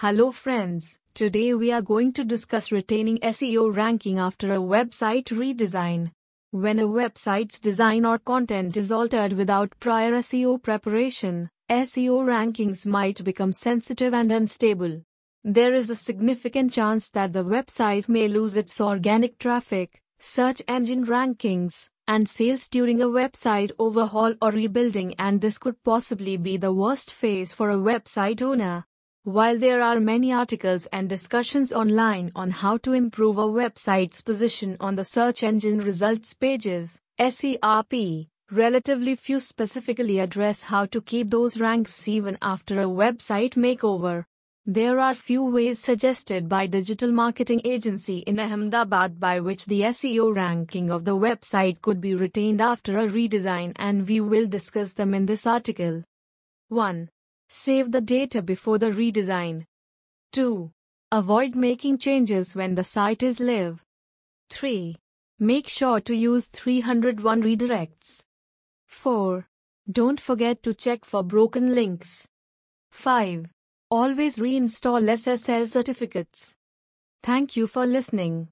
Hello friends, today we are going to discuss retaining SEO ranking after a website redesign. When a website's design or content is altered without prior SEO preparation, SEO rankings might become sensitive and unstable. There is a significant chance that the website may lose its organic traffic, search engine rankings, and sales during a website overhaul or rebuilding, and this could possibly be the worst phase for a website owner. While there are many articles and discussions online on how to improve a website's position on the search engine results pages, SERP, relatively few specifically address how to keep those ranks even after a website makeover. There are few ways suggested by digital marketing agency in Ahmedabad by which the SEO ranking of the website could be retained after a redesign and we will discuss them in this article. 1. Save the data before the redesign. 2. Avoid making changes when the site is live. 3. Make sure to use 301 redirects. 4. Don't forget to check for broken links. 5. Always reinstall SSL certificates. Thank you for listening.